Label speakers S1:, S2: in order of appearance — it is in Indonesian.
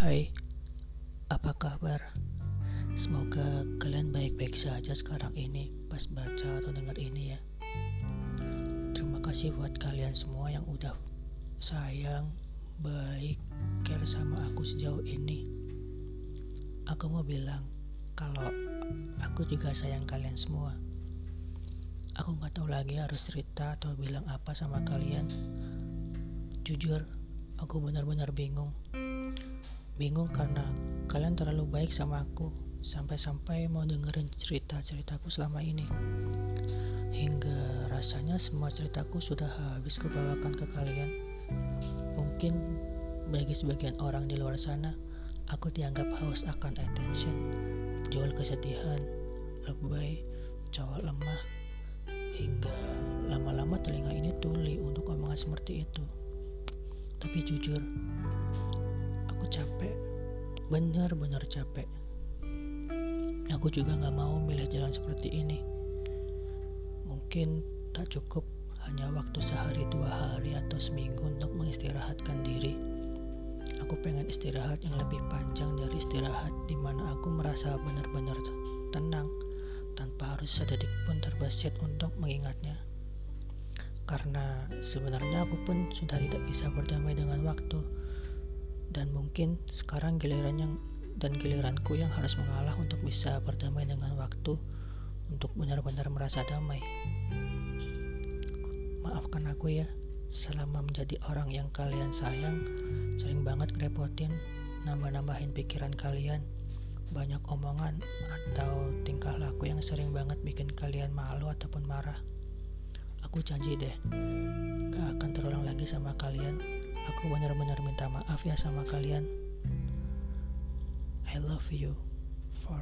S1: Hai, apa kabar? Semoga kalian baik-baik saja sekarang ini pas baca atau dengar ini ya. Terima kasih buat kalian semua yang udah sayang, baik, care sama aku sejauh ini. Aku mau bilang kalau aku juga sayang kalian semua. Aku nggak tahu lagi harus cerita atau bilang apa sama kalian. Jujur, aku benar-benar bingung. Bingung karena kalian terlalu baik sama aku sampai-sampai mau dengerin cerita-ceritaku selama ini. Hingga rasanya semua ceritaku sudah habis kubawakan ke kalian. Mungkin bagi sebagian orang di luar sana, aku dianggap haus akan attention, jual kesedihan, lebay, cowok lemah, hingga lama-lama telinga ini tuli untuk omongan seperti itu. Tapi jujur, benar-benar capek. Aku juga gak mau milih jalan seperti ini. Mungkin tak cukup hanya waktu sehari dua hari atau seminggu untuk mengistirahatkan diri. Aku pengen istirahat yang lebih panjang dari istirahat di mana aku merasa benar-benar tenang tanpa harus sedetik pun terbesit untuk mengingatnya karena sebenarnya aku pun sudah tidak bisa berdamai dengan waktu dan mungkin sekarang gilirannya dan giliranku yang harus mengalah untuk bisa berdamai dengan waktu untuk benar-benar merasa damai maafkan aku ya selama menjadi orang yang kalian sayang sering banget ngerepotin nambah-nambahin pikiran kalian banyak omongan atau tingkah laku yang sering banget bikin kalian malu ataupun marah Aku janji deh, gak akan terulang lagi sama kalian. Aku benar-benar minta maaf ya sama kalian. I love you for.